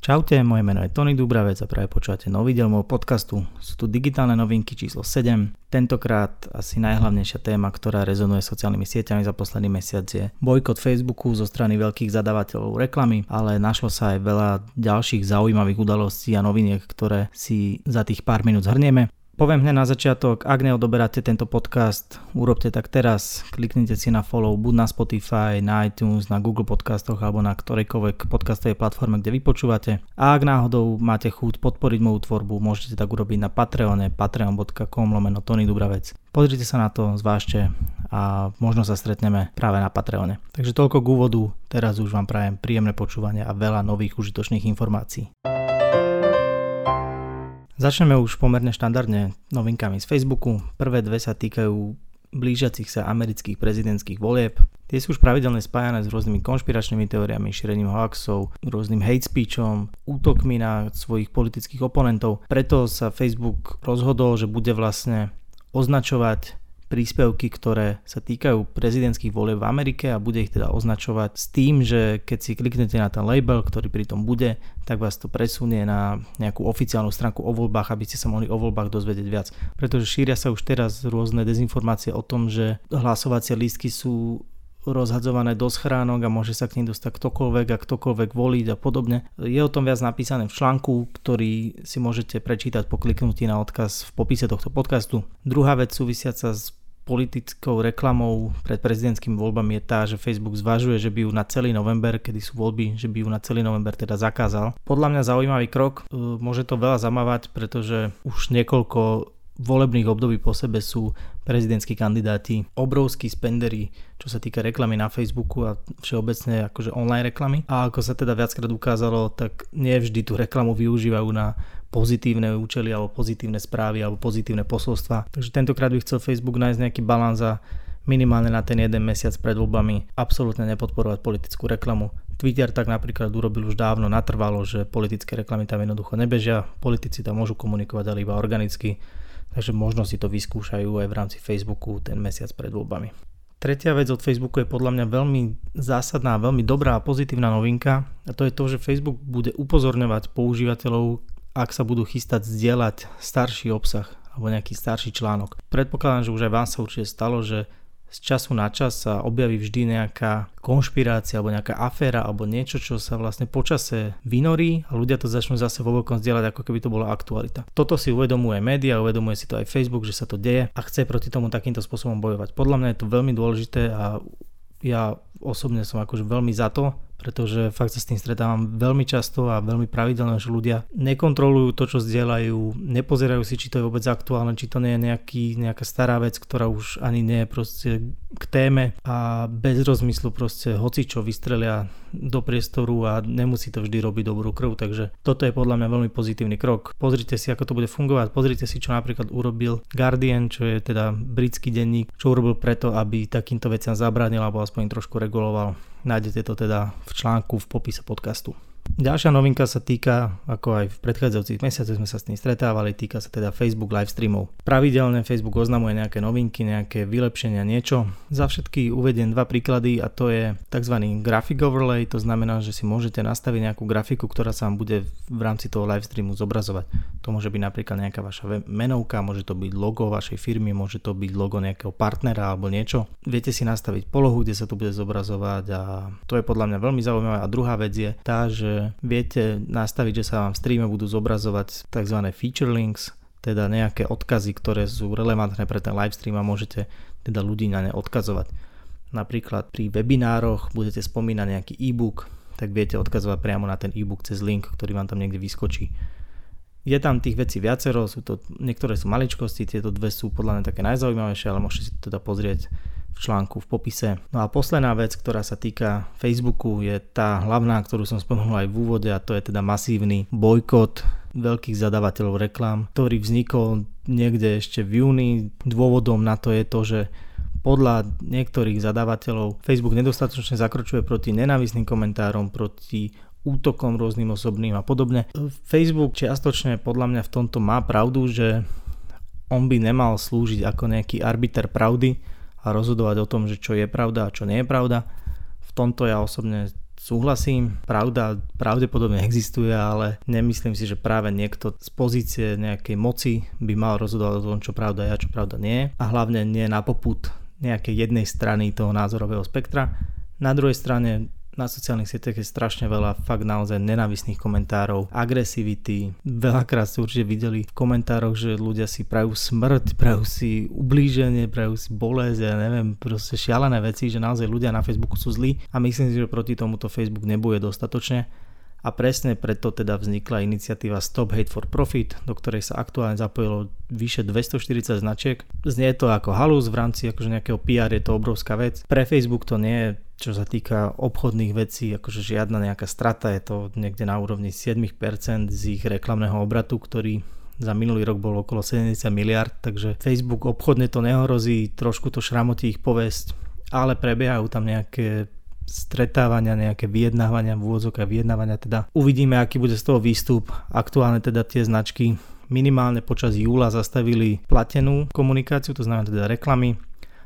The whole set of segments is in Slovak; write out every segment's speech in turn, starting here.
Čaute, moje meno je Tony Dubravec a práve počúvate nový diel môjho podcastu. Sú tu digitálne novinky číslo 7. Tentokrát asi najhlavnejšia téma, ktorá rezonuje sociálnymi sieťami za posledný mesiac je bojkot Facebooku zo strany veľkých zadávateľov reklamy, ale našlo sa aj veľa ďalších zaujímavých udalostí a noviniek, ktoré si za tých pár minút zhrnieme. Poviem hneď na začiatok, ak neodoberáte tento podcast, urobte tak teraz, kliknite si na follow buď na Spotify, na iTunes, na Google podcastoch alebo na ktorejkoľvek podcastovej platforme, kde vypočúvate. A ak náhodou máte chuť podporiť moju tvorbu, môžete tak urobiť na Patreone, patreon.com lomeno Tony Dubravec. Pozrite sa na to, zvážte a možno sa stretneme práve na Patreone. Takže toľko k úvodu, teraz už vám prajem príjemné počúvanie a veľa nových užitočných informácií. Začneme už pomerne štandardne novinkami z Facebooku. Prvé dve sa týkajú blížiacich sa amerických prezidentských volieb. Tie sú už pravidelne spájané s rôznymi konšpiračnými teóriami, šírením hoaxov, rôznym hate speechom, útokmi na svojich politických oponentov. Preto sa Facebook rozhodol, že bude vlastne označovať príspevky, ktoré sa týkajú prezidentských volieb v Amerike a bude ich teda označovať s tým, že keď si kliknete na ten label, ktorý pri tom bude, tak vás to presunie na nejakú oficiálnu stránku o voľbách, aby ste sa mohli o voľbách dozvedieť viac. Pretože šíria sa už teraz rôzne dezinformácie o tom, že hlasovacie lístky sú rozhadzované do schránok a môže sa k nim dostať ktokoľvek a ktokoľvek voliť a podobne. Je o tom viac napísané v článku, ktorý si môžete prečítať po kliknutí na odkaz v popise tohto podcastu. Druhá vec súvisiaca s politickou reklamou pred prezidentskými voľbami je tá, že Facebook zvažuje, že by ju na celý november, kedy sú voľby, že by ju na celý november teda zakázal. Podľa mňa zaujímavý krok, môže to veľa zamávať, pretože už niekoľko volebných období po sebe sú prezidentskí kandidáti obrovskí spendery, čo sa týka reklamy na Facebooku a všeobecne akože online reklamy. A ako sa teda viackrát ukázalo, tak nie vždy tú reklamu využívajú na pozitívne účely alebo pozitívne správy alebo pozitívne posolstva. Takže tentokrát by chcel Facebook nájsť nejaký balans a minimálne na ten jeden mesiac pred voľbami absolútne nepodporovať politickú reklamu. Twitter tak napríklad urobil už dávno natrvalo, že politické reklamy tam jednoducho nebežia, politici tam môžu komunikovať ale iba organicky, takže možno si to vyskúšajú aj v rámci Facebooku ten mesiac pred voľbami. Tretia vec od Facebooku je podľa mňa veľmi zásadná, veľmi dobrá a pozitívna novinka a to je to, že Facebook bude upozorňovať používateľov, ak sa budú chystať zdieľať starší obsah alebo nejaký starší článok. Predpokladám, že už aj vám sa určite stalo, že z času na čas sa objaví vždy nejaká konšpirácia alebo nejaká aféra alebo niečo, čo sa vlastne počase vynorí a ľudia to začnú zase vo veľkom zdieľať, ako keby to bola aktualita. Toto si uvedomuje média, uvedomuje si to aj Facebook, že sa to deje a chce proti tomu takýmto spôsobom bojovať. Podľa mňa je to veľmi dôležité a ja osobne som akože veľmi za to, pretože fakt sa s tým stretávam veľmi často a veľmi pravidelne, že ľudia nekontrolujú to, čo zdieľajú, nepozerajú si, či to je vôbec aktuálne, či to nie je nejaký, nejaká stará vec, ktorá už ani nie je proste k téme a bez rozmyslu proste hoci čo vystrelia do priestoru a nemusí to vždy robiť dobrú krv, takže toto je podľa mňa veľmi pozitívny krok. Pozrite si, ako to bude fungovať, pozrite si, čo napríklad urobil Guardian, čo je teda britský denník, čo urobil preto, aby takýmto veciam zabránil alebo aspoň trošku reguloval. Nájdete to teda v článku v popise podcastu. Ďalšia novinka sa týka, ako aj v predchádzajúcich mesiacoch sme sa s tým stretávali, týka sa teda Facebook live streamov. Pravidelne Facebook oznamuje nejaké novinky, nejaké vylepšenia, niečo. Za všetky uvediem dva príklady a to je tzv. graphic overlay, to znamená, že si môžete nastaviť nejakú grafiku, ktorá sa vám bude v rámci toho live streamu zobrazovať. To môže byť napríklad nejaká vaša menovka, môže to byť logo vašej firmy, môže to byť logo nejakého partnera alebo niečo. Viete si nastaviť polohu, kde sa to bude zobrazovať a to je podľa mňa veľmi zaujímavé. A druhá vec je tá, že viete nastaviť, že sa vám v streame budú zobrazovať tzv. feature links, teda nejaké odkazy, ktoré sú relevantné pre ten livestream a môžete teda ľudí na ne odkazovať. Napríklad pri webinároch budete spomínať nejaký e-book, tak viete odkazovať priamo na ten e-book cez link, ktorý vám tam niekde vyskočí. Je tam tých vecí viacero, sú to, niektoré sú maličkosti, tieto dve sú podľa mňa také najzaujímavejšie, ale môžete si to teda pozrieť v článku v popise. No a posledná vec, ktorá sa týka Facebooku je tá hlavná, ktorú som spomenul aj v úvode a to je teda masívny bojkot veľkých zadávateľov reklám, ktorý vznikol niekde ešte v júni. Dôvodom na to je to, že podľa niektorých zadávateľov Facebook nedostatočne zakročuje proti nenávisným komentárom, proti útokom rôznym osobným a podobne. Facebook čiastočne podľa mňa v tomto má pravdu, že on by nemal slúžiť ako nejaký arbiter pravdy, a rozhodovať o tom, že čo je pravda a čo nie je pravda. V tomto ja osobne súhlasím, pravda pravdepodobne existuje, ale nemyslím si, že práve niekto z pozície nejakej moci by mal rozhodovať o tom, čo pravda je a čo pravda nie a hlavne nie na poput nejakej jednej strany toho názorového spektra. Na druhej strane na sociálnych sieťach je strašne veľa fakt naozaj nenávisných komentárov, agresivity. Veľakrát ste určite videli v komentároch, že ľudia si prajú smrť, prajú si ublíženie, prajú si bolesť, ja neviem, proste šialené veci, že naozaj ľudia na Facebooku sú zlí a myslím si, že proti tomuto Facebook nebude dostatočne a presne preto teda vznikla iniciatíva Stop Hate for Profit, do ktorej sa aktuálne zapojilo vyše 240 značiek. Znie to ako halus v rámci akože nejakého PR, je to obrovská vec. Pre Facebook to nie je čo sa týka obchodných vecí, akože žiadna nejaká strata, je to niekde na úrovni 7% z ich reklamného obratu, ktorý za minulý rok bol okolo 70 miliard, takže Facebook obchodne to nehrozí, trošku to šramotí ich povesť, ale prebiehajú tam nejaké stretávania, nejaké vyjednávania, v úvodzok a vyjednávania, teda uvidíme, aký bude z toho výstup. Aktuálne teda tie značky minimálne počas júla zastavili platenú komunikáciu, to znamená teda reklamy,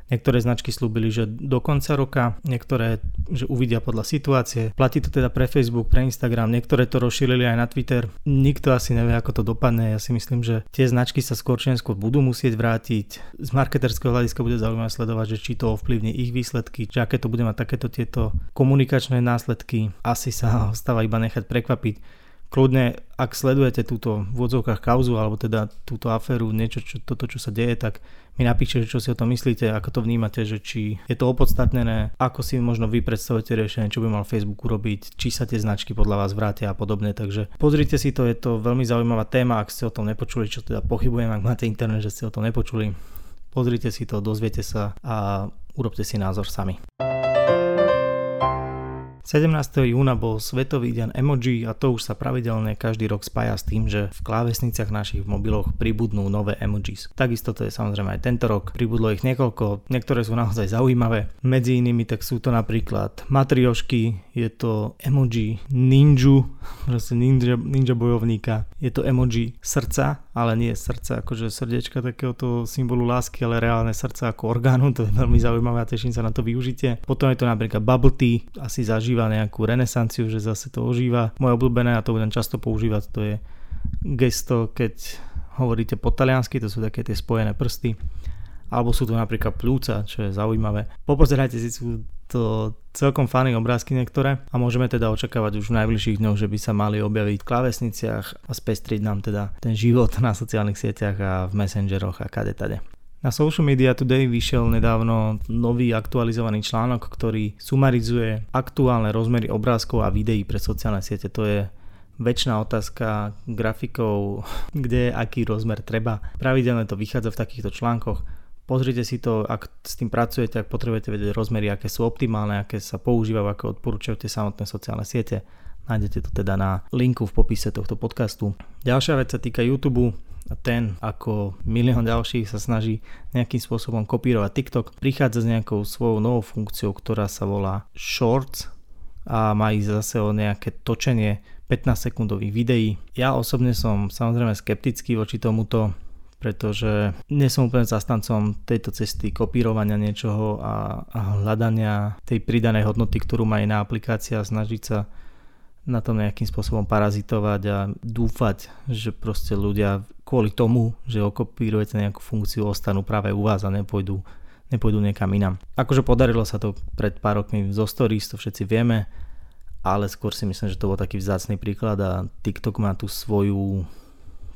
Niektoré značky slúbili, že do konca roka, niektoré, že uvidia podľa situácie. Platí to teda pre Facebook, pre Instagram, niektoré to rozšírili aj na Twitter. Nikto asi nevie, ako to dopadne. Ja si myslím, že tie značky sa skôr či neskôr budú musieť vrátiť. Z marketerského hľadiska bude zaujímavé sledovať, že či to ovplyvní ich výsledky, či aké to bude mať takéto tieto komunikačné následky. Asi sa ostáva iba nechať prekvapiť kľudne, ak sledujete túto v odzovkách kauzu, alebo teda túto aféru, niečo, čo, toto, čo sa deje, tak mi napíšte, čo si o tom myslíte, ako to vnímate, že či je to opodstatnené, ako si možno vy predstavujete riešenie, čo by mal Facebook urobiť, či sa tie značky podľa vás vrátia a podobne. Takže pozrite si to, je to veľmi zaujímavá téma, ak ste o tom nepočuli, čo teda pochybujem, ak máte internet, že ste o tom nepočuli. Pozrite si to, dozviete sa a urobte si názor sami. 17. júna bol Svetový deň emoji a to už sa pravidelne každý rok spája s tým, že v klávesniciach našich mobiloch pribudnú nové emojis. Takisto to je samozrejme aj tento rok. Pribudlo ich niekoľko, niektoré sú naozaj zaujímavé. Medzi inými tak sú to napríklad matriošky, je to emoji ninju, proste ninja, ninja bojovníka, je to emoji srdca, ale nie srdca akože srdiečka takéhoto symbolu lásky, ale reálne srdca ako orgánu, to je veľmi zaujímavé a teším sa na to využitie. Potom je to napríklad bubble tea, asi zažíva nejakú renesanciu, že zase to ožíva. Moje obľúbené, a to budem často používať, to je gesto, keď hovoríte po taliansky, to sú také tie spojené prsty. Alebo sú to napríklad pľúca, čo je zaujímavé. Popozerajte si, sú to celkom fany obrázky niektoré a môžeme teda očakávať už v najbližších dňoch, že by sa mali objaviť v klávesniciach a spestriť nám teda ten život na sociálnych sieťach a v messengeroch a kade tade. Na Social Media Today vyšiel nedávno nový aktualizovaný článok, ktorý sumarizuje aktuálne rozmery obrázkov a videí pre sociálne siete. To je väčšiná otázka grafikov, kde aký rozmer treba. Pravidelne to vychádza v takýchto článkoch. Pozrite si to, ak s tým pracujete, ak potrebujete vedieť rozmery, aké sú optimálne, aké sa používajú, ako odporúčajú tie samotné sociálne siete. Nájdete to teda na linku v popise tohto podcastu. Ďalšia vec sa týka YouTube a ten ako milión ďalších sa snaží nejakým spôsobom kopírovať TikTok, prichádza s nejakou svojou novou funkciou, ktorá sa volá Shorts a má ísť zase o nejaké točenie 15 sekundových videí. Ja osobne som samozrejme skeptický voči tomuto, pretože nie som úplne zastancom tejto cesty kopírovania niečoho a, a hľadania tej pridanej hodnoty, ktorú má iná aplikácia a snažiť sa na tom nejakým spôsobom parazitovať a dúfať, že proste ľudia kvôli tomu, že okopírujete nejakú funkciu, ostanú práve u vás a nepôjdu, nepôjdu niekam inám. Akože podarilo sa to pred pár rokmi zo Stories, to všetci vieme, ale skôr si myslím, že to bol taký vzácný príklad a TikTok má tú svoju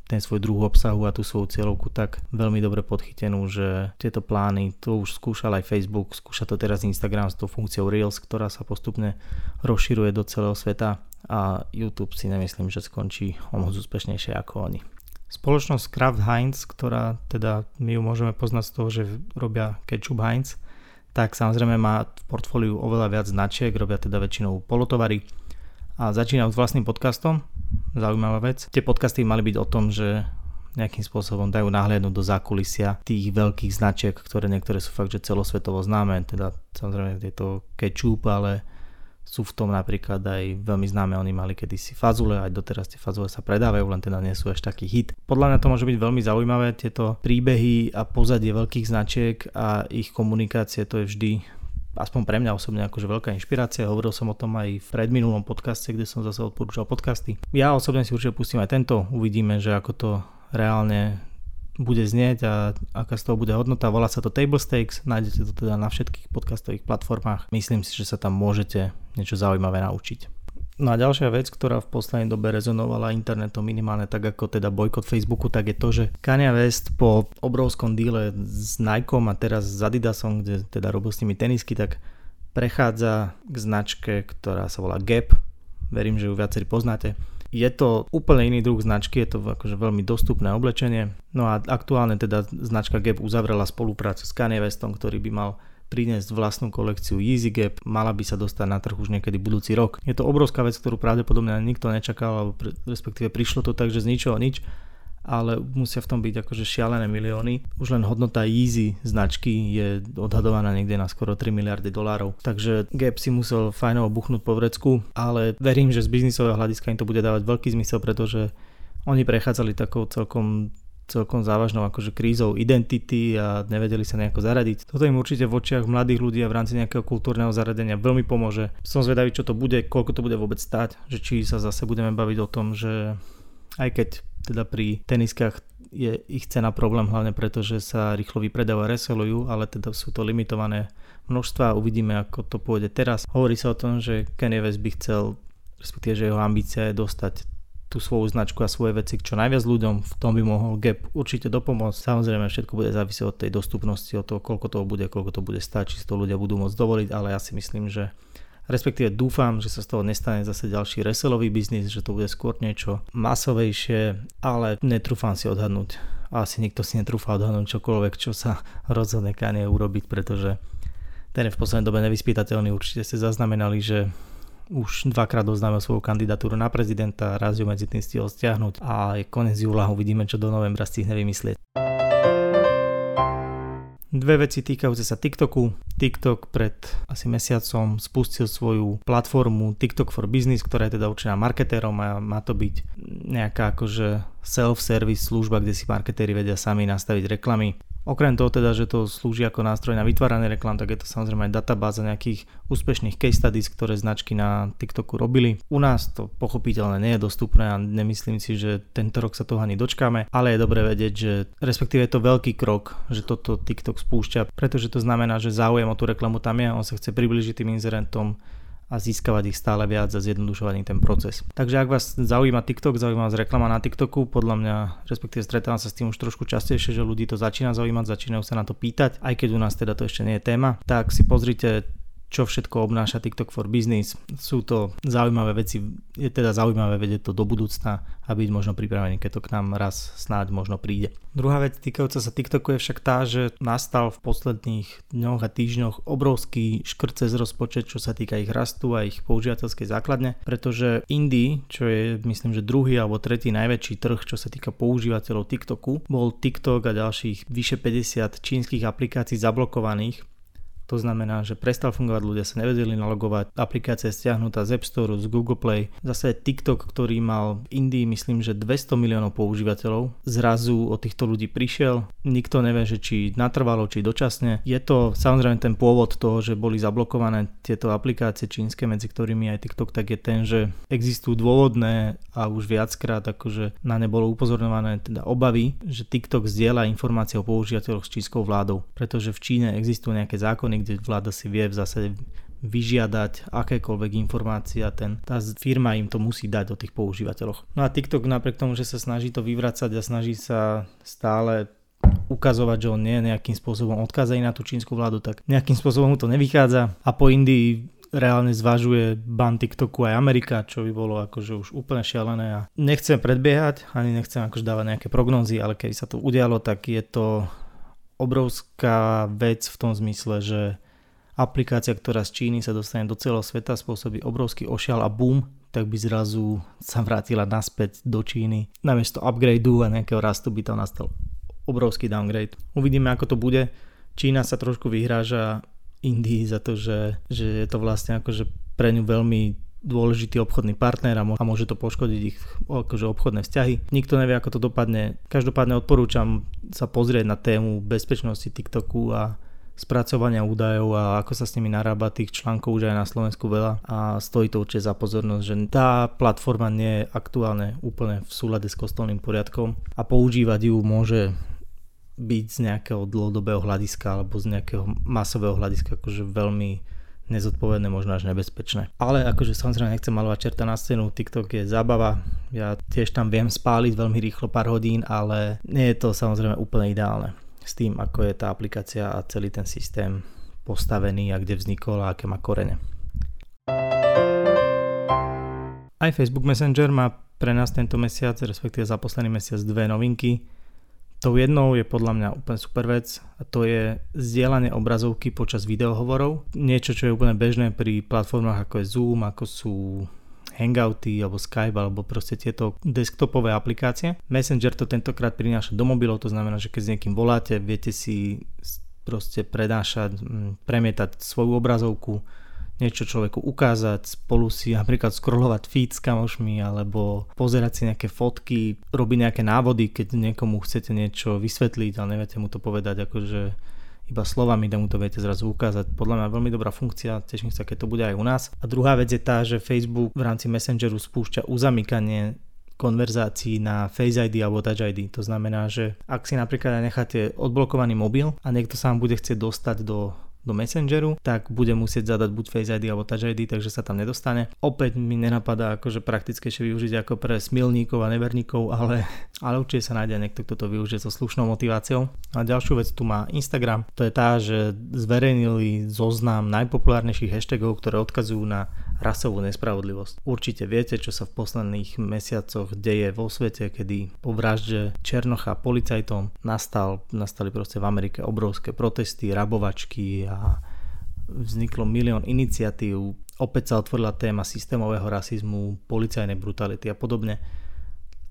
ten svoj druh obsahu a tú svoju cieľovku tak veľmi dobre podchytenú, že tieto plány, to už skúšal aj Facebook, skúša to teraz Instagram s tou funkciou Reels, ktorá sa postupne rozširuje do celého sveta a YouTube si nemyslím, že skončí o moc úspešnejšie ako oni. Spoločnosť Kraft Heinz, ktorá teda my ju môžeme poznať z toho, že robia ketchup Heinz, tak samozrejme má v portfóliu oveľa viac značiek, robia teda väčšinou polotovary a začínajú s vlastným podcastom, zaujímavá vec. Tie podcasty mali byť o tom, že nejakým spôsobom dajú nahliadnúť do zákulisia tých veľkých značiek, ktoré niektoré sú fakt, že celosvetovo známe, teda samozrejme je to ketchup, ale sú v tom napríklad aj veľmi známe, oni mali kedysi fazule, aj doteraz tie fazule sa predávajú, len teda nie sú až taký hit. Podľa mňa to môže byť veľmi zaujímavé, tieto príbehy a pozadie veľkých značiek a ich komunikácie, to je vždy aspoň pre mňa osobne akože veľká inšpirácia. Hovoril som o tom aj v predminulom podcaste, kde som zase odporúčal podcasty. Ja osobne si určite pustím aj tento, uvidíme, že ako to reálne bude znieť a aká z toho bude hodnota. Volá sa to Table Stakes, nájdete to teda na všetkých podcastových platformách. Myslím si, že sa tam môžete niečo zaujímavé naučiť. No a ďalšia vec, ktorá v poslednej dobe rezonovala internetom minimálne tak ako teda bojkot Facebooku, tak je to, že Kanye West po obrovskom díle s Nikeom a teraz s Adidasom, kde teda robil s nimi tenisky, tak prechádza k značke, ktorá sa volá Gap. Verím, že ju viacerí poznáte. Je to úplne iný druh značky, je to akože veľmi dostupné oblečenie. No a aktuálne teda značka Gap uzavrela spoluprácu s Kanye Westom, ktorý by mal priniesť vlastnú kolekciu Yeezy Gap, mala by sa dostať na trh už niekedy budúci rok. Je to obrovská vec, ktorú pravdepodobne nikto nečakal, alebo respektíve prišlo to tak, že z ničoho nič, ale musia v tom byť akože šialené milióny. Už len hodnota Yeezy značky je odhadovaná niekde na skoro 3 miliardy dolárov. Takže Gap si musel fajnovo buchnúť po vrecku, ale verím, že z biznisového hľadiska im to bude dávať veľký zmysel, pretože oni prechádzali takou celkom celkom závažnou akože krízou identity a nevedeli sa nejako zaradiť. Toto im určite v očiach mladých ľudí a v rámci nejakého kultúrneho zaradenia veľmi pomôže. Som zvedavý, čo to bude, koľko to bude vôbec stať, že či sa zase budeme baviť o tom, že aj keď teda pri teniskách je ich cena problém hlavne preto, že sa rýchlo vypredáva reselujú, ale teda sú to limitované množstva a uvidíme ako to pôjde teraz. Hovorí sa o tom, že Kanye West by chcel, respektíve že jeho ambícia je dostať tú svoju značku a svoje veci k čo najviac ľuďom, v tom by mohol Gap určite dopomôcť. Samozrejme všetko bude závisieť od tej dostupnosti, od toho, koľko toho bude, koľko to bude stať, či si to ľudia budú môcť dovoliť, ale ja si myslím, že respektíve dúfam, že sa z toho nestane zase ďalší reselový biznis, že to bude skôr niečo masovejšie, ale netrúfam si odhadnúť. Asi nikto si netrúfa odhadnúť čokoľvek, čo sa rozhodne Kanye urobiť, pretože ten je v poslednej dobe nevyspytateľný. Určite ste zaznamenali, že už dvakrát oznámil svoju kandidatúru na prezidenta, raz ju medzi tým stihol stiahnuť a je konec júla, uvidíme čo do novembra stihne vymyslieť. Dve veci týkajúce sa TikToku. TikTok pred asi mesiacom spustil svoju platformu TikTok for Business, ktorá je teda určená marketérom a má to byť nejaká akože self-service služba, kde si marketéri vedia sami nastaviť reklamy. Okrem toho teda, že to slúži ako nástroj na vytváranie reklam, tak je to samozrejme aj databáza nejakých úspešných case studies, ktoré značky na TikToku robili. U nás to pochopiteľne nie je dostupné a nemyslím si, že tento rok sa toho ani dočkáme, ale je dobre vedieť, že respektíve je to veľký krok, že toto TikTok spúšťa, pretože to znamená, že záujem o tú reklamu tam je, on sa chce približiť tým inzerentom, a získavať ich stále viac a zjednodušovať im ten proces. Takže ak vás zaujíma TikTok, zaujíma vás reklama na TikToku, podľa mňa, respektíve stretávam sa s tým už trošku častejšie, že ľudí to začína zaujímať, začínajú sa na to pýtať, aj keď u nás teda to ešte nie je téma, tak si pozrite čo všetko obnáša TikTok for Business. Sú to zaujímavé veci, je teda zaujímavé vedieť to do budúcna a byť možno pripravený, keď to k nám raz snáď možno príde. Druhá vec týkajúca sa TikToku je však tá, že nastal v posledných dňoch a týždňoch obrovský škrt cez rozpočet, čo sa týka ich rastu a ich používateľskej základne, pretože Indie, čo je myslím, že druhý alebo tretí najväčší trh, čo sa týka používateľov TikToku, bol TikTok a ďalších vyše 50 čínskych aplikácií zablokovaných to znamená, že prestal fungovať, ľudia sa nevedeli nalogovať, aplikácia je stiahnutá z App Store, z Google Play. Zase TikTok, ktorý mal v Indii myslím, že 200 miliónov používateľov, zrazu od týchto ľudí prišiel. Nikto nevie, že či natrvalo, či dočasne. Je to samozrejme ten pôvod toho, že boli zablokované tieto aplikácie čínske, medzi ktorými aj TikTok, tak je ten, že existujú dôvodné a už viackrát akože na ne bolo upozorňované teda obavy, že TikTok zdieľa informácie o používateľoch s čínskou vládou, pretože v Číne existujú nejaké zákony, kde vláda si vie v zásade vyžiadať akékoľvek informácie a ten, tá firma im to musí dať o tých používateľoch. No a TikTok napriek tomu, že sa snaží to vyvracať a snaží sa stále ukazovať, že on nie je nejakým spôsobom odkázaný na tú čínsku vládu, tak nejakým spôsobom mu to nevychádza a po Indii reálne zvažuje ban TikToku aj Amerika, čo by bolo akože už úplne šialené a nechcem predbiehať, ani nechcem akože dávať nejaké prognózy, ale keď sa to udialo, tak je to obrovská vec v tom zmysle, že aplikácia, ktorá z Číny sa dostane do celého sveta, spôsobí obrovský ošial a boom, tak by zrazu sa vrátila naspäť do Číny. Namiesto upgradeu a nejakého rastu by tam nastal obrovský downgrade. Uvidíme, ako to bude. Čína sa trošku vyhráža Indii za to, že, že je to vlastne akože pre ňu veľmi dôležitý obchodný partner a môže to poškodiť ich akože obchodné vzťahy. Nikto nevie, ako to dopadne. Každopádne odporúčam sa pozrieť na tému bezpečnosti TikToku a spracovania údajov a ako sa s nimi narába, tých článkov už aj na Slovensku veľa a stojí to určite za pozornosť, že tá platforma nie je aktuálne úplne v súlade s kostolným poriadkom a používať ju môže byť z nejakého dlhodobého hľadiska alebo z nejakého masového hľadiska akože veľmi nezodpovedné, možno až nebezpečné. Ale akože samozrejme nechcem malovať čerta na scénu, TikTok je zábava, ja tiež tam viem spáliť veľmi rýchlo pár hodín, ale nie je to samozrejme úplne ideálne s tým, ako je tá aplikácia a celý ten systém postavený a kde vznikol a aké má korene. Aj Facebook Messenger má pre nás tento mesiac, respektíve za posledný mesiac dve novinky. Tou jednou je podľa mňa úplne super vec a to je zdieľanie obrazovky počas videohovorov. Niečo, čo je úplne bežné pri platformách ako je Zoom, ako sú Hangouty alebo Skype alebo proste tieto desktopové aplikácie. Messenger to tentokrát prináša do mobilov, to znamená, že keď s niekým voláte, viete si proste predášať, premietať svoju obrazovku, niečo človeku ukázať, spolu si napríklad scrollovať feed s kamošmi alebo pozerať si nejaké fotky, robiť nejaké návody, keď niekomu chcete niečo vysvetliť, ale neviete mu to povedať akože iba slovami, da mu to viete zrazu ukázať. Podľa mňa veľmi dobrá funkcia, teším sa, keď to bude aj u nás. A druhá vec je tá, že Facebook v rámci Messengeru spúšťa uzamykanie konverzácií na Face ID alebo Touch ID. To znamená, že ak si napríklad necháte odblokovaný mobil a niekto sa vám bude chcieť dostať do do Messengeru, tak bude musieť zadať buď Face ID alebo Touch ID, takže sa tam nedostane. Opäť mi nenapadá akože praktickejšie využiť ako pre smilníkov a neverníkov, ale, ale určite sa nájde niekto, kto to využije so slušnou motiváciou. A ďalšiu vec tu má Instagram, to je tá, že zverejnili zoznam najpopulárnejších hashtagov, ktoré odkazujú na rasovú nespravodlivosť. Určite viete, čo sa v posledných mesiacoch deje vo svete, kedy po vražde Černocha policajtom nastal, nastali proste v Amerike obrovské protesty, rabovačky a vzniklo milión iniciatív. Opäť sa otvorila téma systémového rasizmu, policajnej brutality a podobne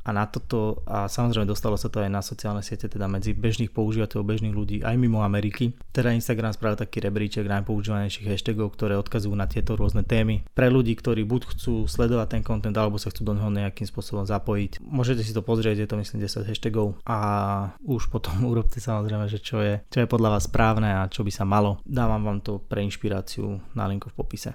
a na toto a samozrejme dostalo sa to aj na sociálne siete, teda medzi bežných používateľov, bežných ľudí aj mimo Ameriky. Teda Instagram spravil taký rebríček najpoužívanejších hashtagov, ktoré odkazujú na tieto rôzne témy. Pre ľudí, ktorí buď chcú sledovať ten content alebo sa chcú do neho nejakým spôsobom zapojiť. Môžete si to pozrieť, je to myslím 10 hashtagov a už potom urobte samozrejme, že čo je, čo je podľa vás správne a čo by sa malo. Dávam vám to pre inšpiráciu na linku v popise.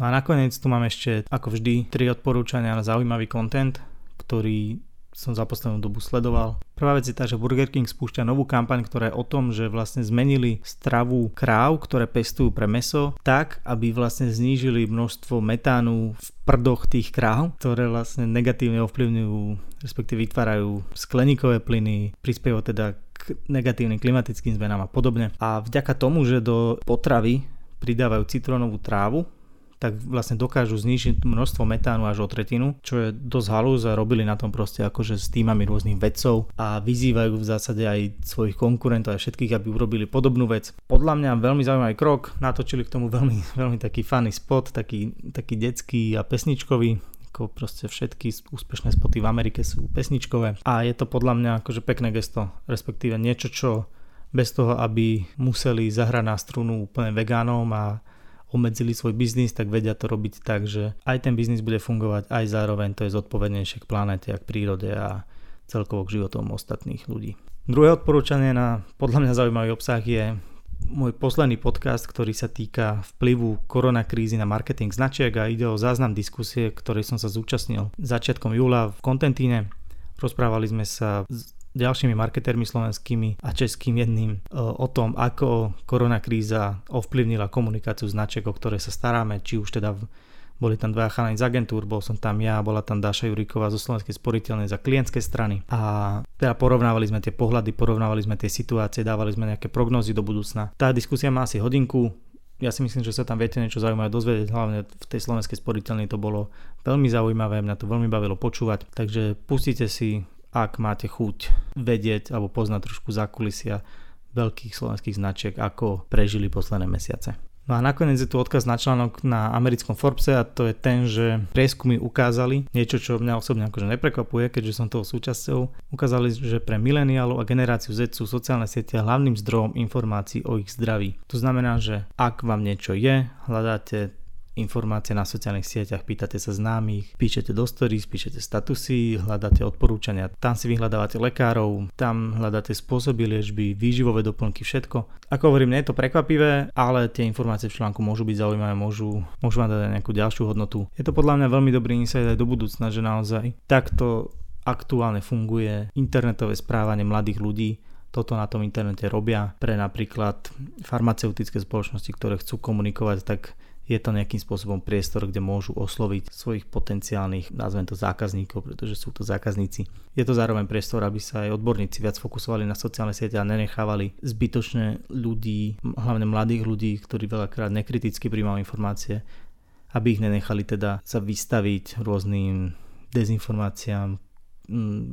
No a nakoniec tu mám ešte, ako vždy, tri odporúčania na zaujímavý content, ktorý som za poslednú dobu sledoval. Prvá vec je tá, že Burger King spúšťa novú kampaň, ktorá je o tom, že vlastne zmenili stravu kráv, ktoré pestujú pre meso, tak, aby vlastne znížili množstvo metánu v prdoch tých kráv, ktoré vlastne negatívne ovplyvňujú, respektíve vytvárajú skleníkové plyny, prispievajú teda k negatívnym klimatickým zmenám a podobne. A vďaka tomu, že do potravy pridávajú citrónovú trávu, tak vlastne dokážu znižiť množstvo metánu až o tretinu, čo je dosť halúz a robili na tom proste akože s týmami rôznych vedcov a vyzývajú v zásade aj svojich konkurentov a všetkých, aby urobili podobnú vec. Podľa mňa veľmi zaujímavý krok, natočili k tomu veľmi, veľmi taký funny spot, taký, taký detský a pesničkový, ako proste všetky úspešné spoty v Amerike sú pesničkové a je to podľa mňa akože pekné gesto, respektíve niečo, čo bez toho, aby museli zahrať na strunu úplne vegánom a obmedzili svoj biznis, tak vedia to robiť tak, že aj ten biznis bude fungovať, aj zároveň to je zodpovednejšie k planete a k prírode a celkovo k životom ostatných ľudí. Druhé odporúčanie na podľa mňa zaujímavý obsah je môj posledný podcast, ktorý sa týka vplyvu koronakrízy na marketing značiek a ide o záznam diskusie, ktorej som sa zúčastnil začiatkom júla v Kontentíne. Rozprávali sme sa s ďalšími marketermi slovenskými a českým jedným e, o tom, ako koronakríza ovplyvnila komunikáciu značiek, o ktoré sa staráme, či už teda boli tam dva chalani z agentúr, bol som tam ja, bola tam Dáša Juríková zo Slovenskej sporiteľnej za klientské strany. A teda porovnávali sme tie pohľady, porovnávali sme tie situácie, dávali sme nejaké prognozy do budúcna. Tá diskusia má asi hodinku, ja si myslím, že sa tam viete niečo zaujímavé dozvedieť, hlavne v tej slovenskej sporiteľnej to bolo veľmi zaujímavé, mňa to veľmi bavilo počúvať, takže pustite si ak máte chuť vedieť alebo poznať trošku zákulisia veľkých slovenských značiek, ako prežili posledné mesiace. No a nakoniec je tu odkaz na článok na americkom Forbese a to je ten, že prieskumy ukázali niečo, čo mňa osobne akože neprekvapuje, keďže som toho súčasťou. Ukázali, že pre mileniálov a generáciu Z sú sociálne siete hlavným zdrojom informácií o ich zdraví. To znamená, že ak vám niečo je, hľadáte informácie na sociálnych sieťach, pýtate sa známych, píšete do stories, píšete statusy, hľadáte odporúčania, tam si vyhľadávate lekárov, tam hľadáte spôsoby liečby, výživové doplnky, všetko. Ako hovorím, nie je to prekvapivé, ale tie informácie v článku môžu byť zaujímavé, môžu, môžu vám dať nejakú ďalšiu hodnotu. Je to podľa mňa veľmi dobrý insight aj do budúcna, že naozaj takto aktuálne funguje internetové správanie mladých ľudí, toto na tom internete robia pre napríklad farmaceutické spoločnosti, ktoré chcú komunikovať, tak je to nejakým spôsobom priestor, kde môžu osloviť svojich potenciálnych, nazvem to zákazníkov, pretože sú to zákazníci. Je to zároveň priestor, aby sa aj odborníci viac fokusovali na sociálne siete a nenechávali zbytočne ľudí, hlavne mladých ľudí, ktorí veľakrát nekriticky príjmajú informácie, aby ich nenechali teda sa vystaviť rôznym dezinformáciám,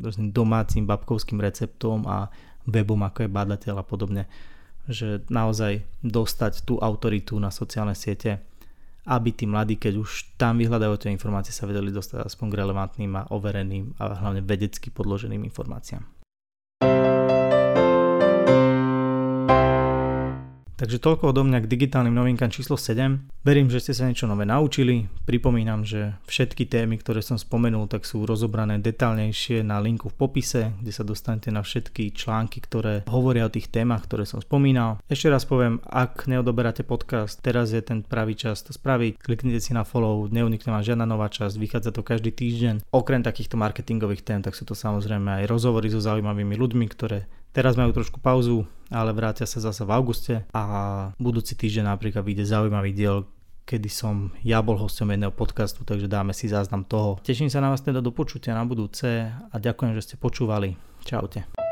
rôznym domácim babkovským receptom a webom ako je badateľ a podobne, že naozaj dostať tú autoritu na sociálne siete, aby tí mladí, keď už tam vyhľadajú tie informácie, sa vedeli dostať aspoň k relevantným a overeným a hlavne vedecky podloženým informáciám. Takže toľko odo mňa k digitálnym novinkám číslo 7. Verím, že ste sa niečo nové naučili. Pripomínam, že všetky témy, ktoré som spomenul, tak sú rozobrané detálnejšie na linku v popise, kde sa dostanete na všetky články, ktoré hovoria o tých témach, ktoré som spomínal. Ešte raz poviem, ak neodoberáte podcast, teraz je ten pravý čas to spraviť. Kliknite si na follow, neunikne vám žiadna nová časť, vychádza to každý týždeň. Okrem takýchto marketingových tém, tak sú to samozrejme aj rozhovory so zaujímavými ľuďmi, ktoré Teraz majú trošku pauzu, ale vrátia sa zase v auguste a budúci týždeň napríklad vyjde zaujímavý diel, kedy som ja bol hostom jedného podcastu, takže dáme si záznam toho. Teším sa na vás teda do počutia na budúce a ďakujem, že ste počúvali. Čaute.